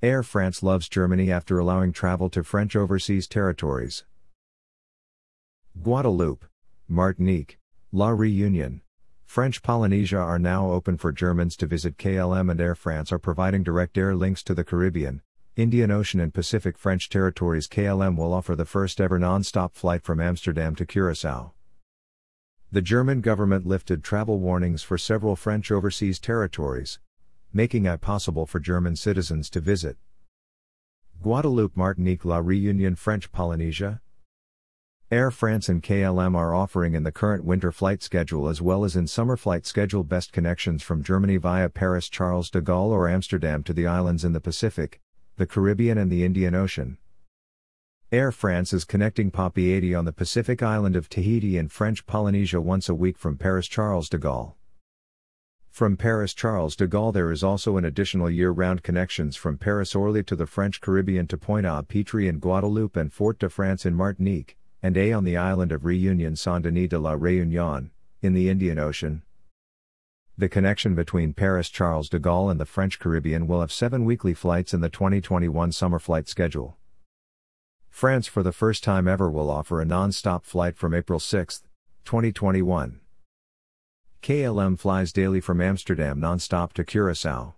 Air France loves Germany after allowing travel to French overseas territories. Guadeloupe, Martinique, La Réunion, French Polynesia are now open for Germans to visit KLM and Air France are providing direct air links to the Caribbean, Indian Ocean and Pacific French territories. KLM will offer the first ever non stop flight from Amsterdam to Curacao. The German government lifted travel warnings for several French overseas territories, making it possible for German citizens to visit. Guadeloupe, Martinique, La Réunion, French Polynesia. Air France and KLM are offering in the current winter flight schedule as well as in summer flight schedule best connections from Germany via Paris Charles de Gaulle or Amsterdam to the islands in the Pacific, the Caribbean and the Indian Ocean. Air France is connecting Papeete on the Pacific island of Tahiti and French Polynesia once a week from Paris Charles de Gaulle. From Paris Charles de Gaulle there is also an additional year-round connections from Paris Orly to the French Caribbean to Pointe-à-Pitre in Guadeloupe and Fort-de-France in Martinique, and A on the island of Réunion Saint-Denis de la Réunion, in the Indian Ocean. The connection between Paris Charles de Gaulle and the French Caribbean will have seven weekly flights in the 2021 summer flight schedule. France for the first time ever will offer a non-stop flight from April 6, 2021. KLM flies daily from Amsterdam non-stop to Curacao.